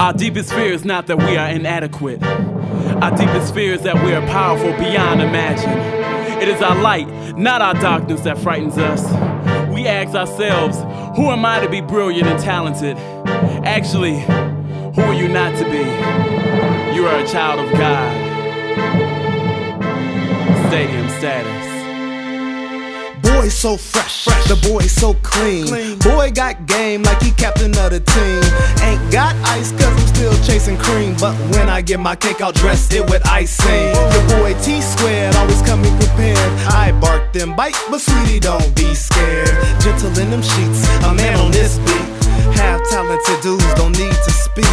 Our deepest fear is not that we are inadequate. Our deepest fear is that we are powerful beyond imagine. It is our light, not our darkness, that frightens us. We ask ourselves, who am I to be brilliant and talented? Actually, who are you not to be? You are a child of God. Stadium status. Boy so fresh, the boy so clean. Boy got game like he captain of the team. Ain't got ice cause I'm still chasing cream. But when I get my cake, I'll dress it with icing. The boy T squared, always coming prepared. I bark then bite, but sweetie, don't be scared. Gentle in them sheets, a man on this beat. Half talented dudes don't need to speak.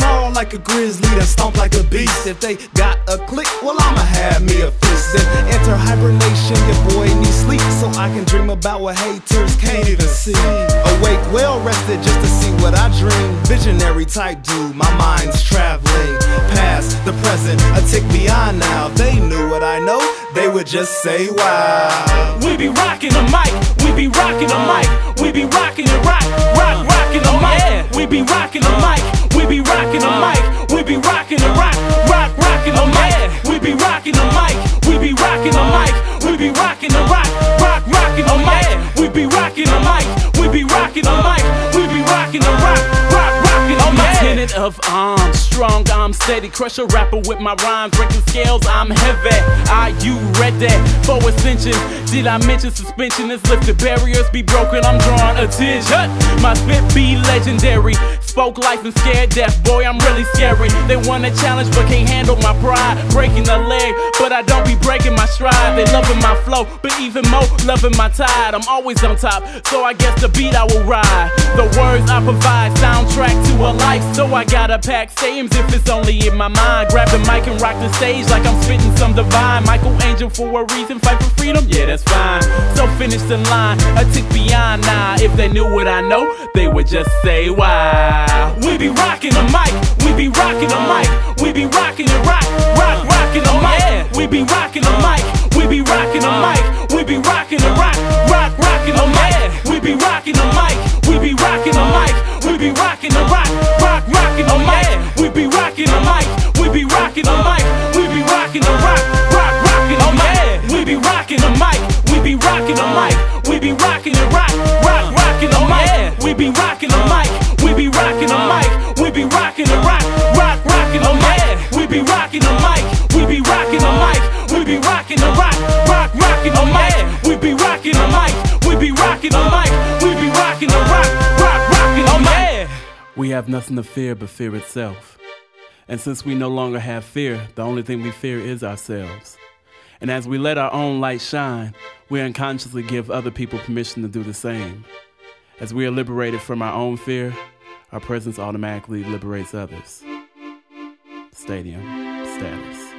Small like a grizzly, then stomp like a beast. If they got a click, well, I'ma have me a feast. Then enter hibernation, your boy needs sleep. So I can dream about what haters can't even see. Awake, well rested just to see what I dream. Visionary type dude, my mind's traveling. Past the present, a tick beyond now. If they knew what I know, they would just say, wow. We be rocking the mic, we be rocking the mic, we be rocking the rock, rock, rocking the oh, mic. We be rocking the mic, we be rocking the mic, we be rocking the rock, rock, Of arms, strong, I'm steady, crush a rapper with my rhymes, breaking scales, I'm heavy. Are you ready for ascension? Did I mention suspension is lifted, barriers be broken, I'm drawing attention. My spit be legendary, spoke life and scared death, boy, I'm really scary. They want a challenge but can't handle my pride, breaking the leg, but I don't be breaking my stride. They loving my flow, but even more loving my tide. I'm always on top, so I guess the beat I will ride. The words I provide, soundtrack to a life, so I gotta pack stadiums if it's only in my mind. Grab the mic and rock the stage like I'm spitting some divine. Michael Angel for a reason, fight for freedom, yeah, that's fine. So finish the line, a tick beyond now. If they knew what I know, they would just say, wow. We be rocking the mic, we be rocking the mic, we be rocking the rock, rock, rocking the mic. We be rocking the mic, we be rocking the mic, we be rocking the rock, rock, rocking the mic. We be rocking the mic, we be rocking the mic, we be rocking the rock, rock, rocking the mic. We be rocking the mic, we be rocking the mic, we be rocking the rock, rock, rocking the mic. We be rocking the mic, we be rocking the mic, we be rocking the rock, rock, rocking the mic. We be rocking the mic, we be rocking the mic, we be rocking the rock, rock, rocking the mic. We be rocking the mic, we be rocking the mic, we be rocking the rock, rock, rocking the mic. We be rocking the mic, we be rocking the mic, we be rocking the rock, rock, rocking the mic. We have nothing to fear but fear itself. And since we no longer have fear, the only thing we fear is ourselves. And as we let our own light shine, we unconsciously give other people permission to do the same. As we are liberated from our own fear, our presence automatically liberates others. Stadium status.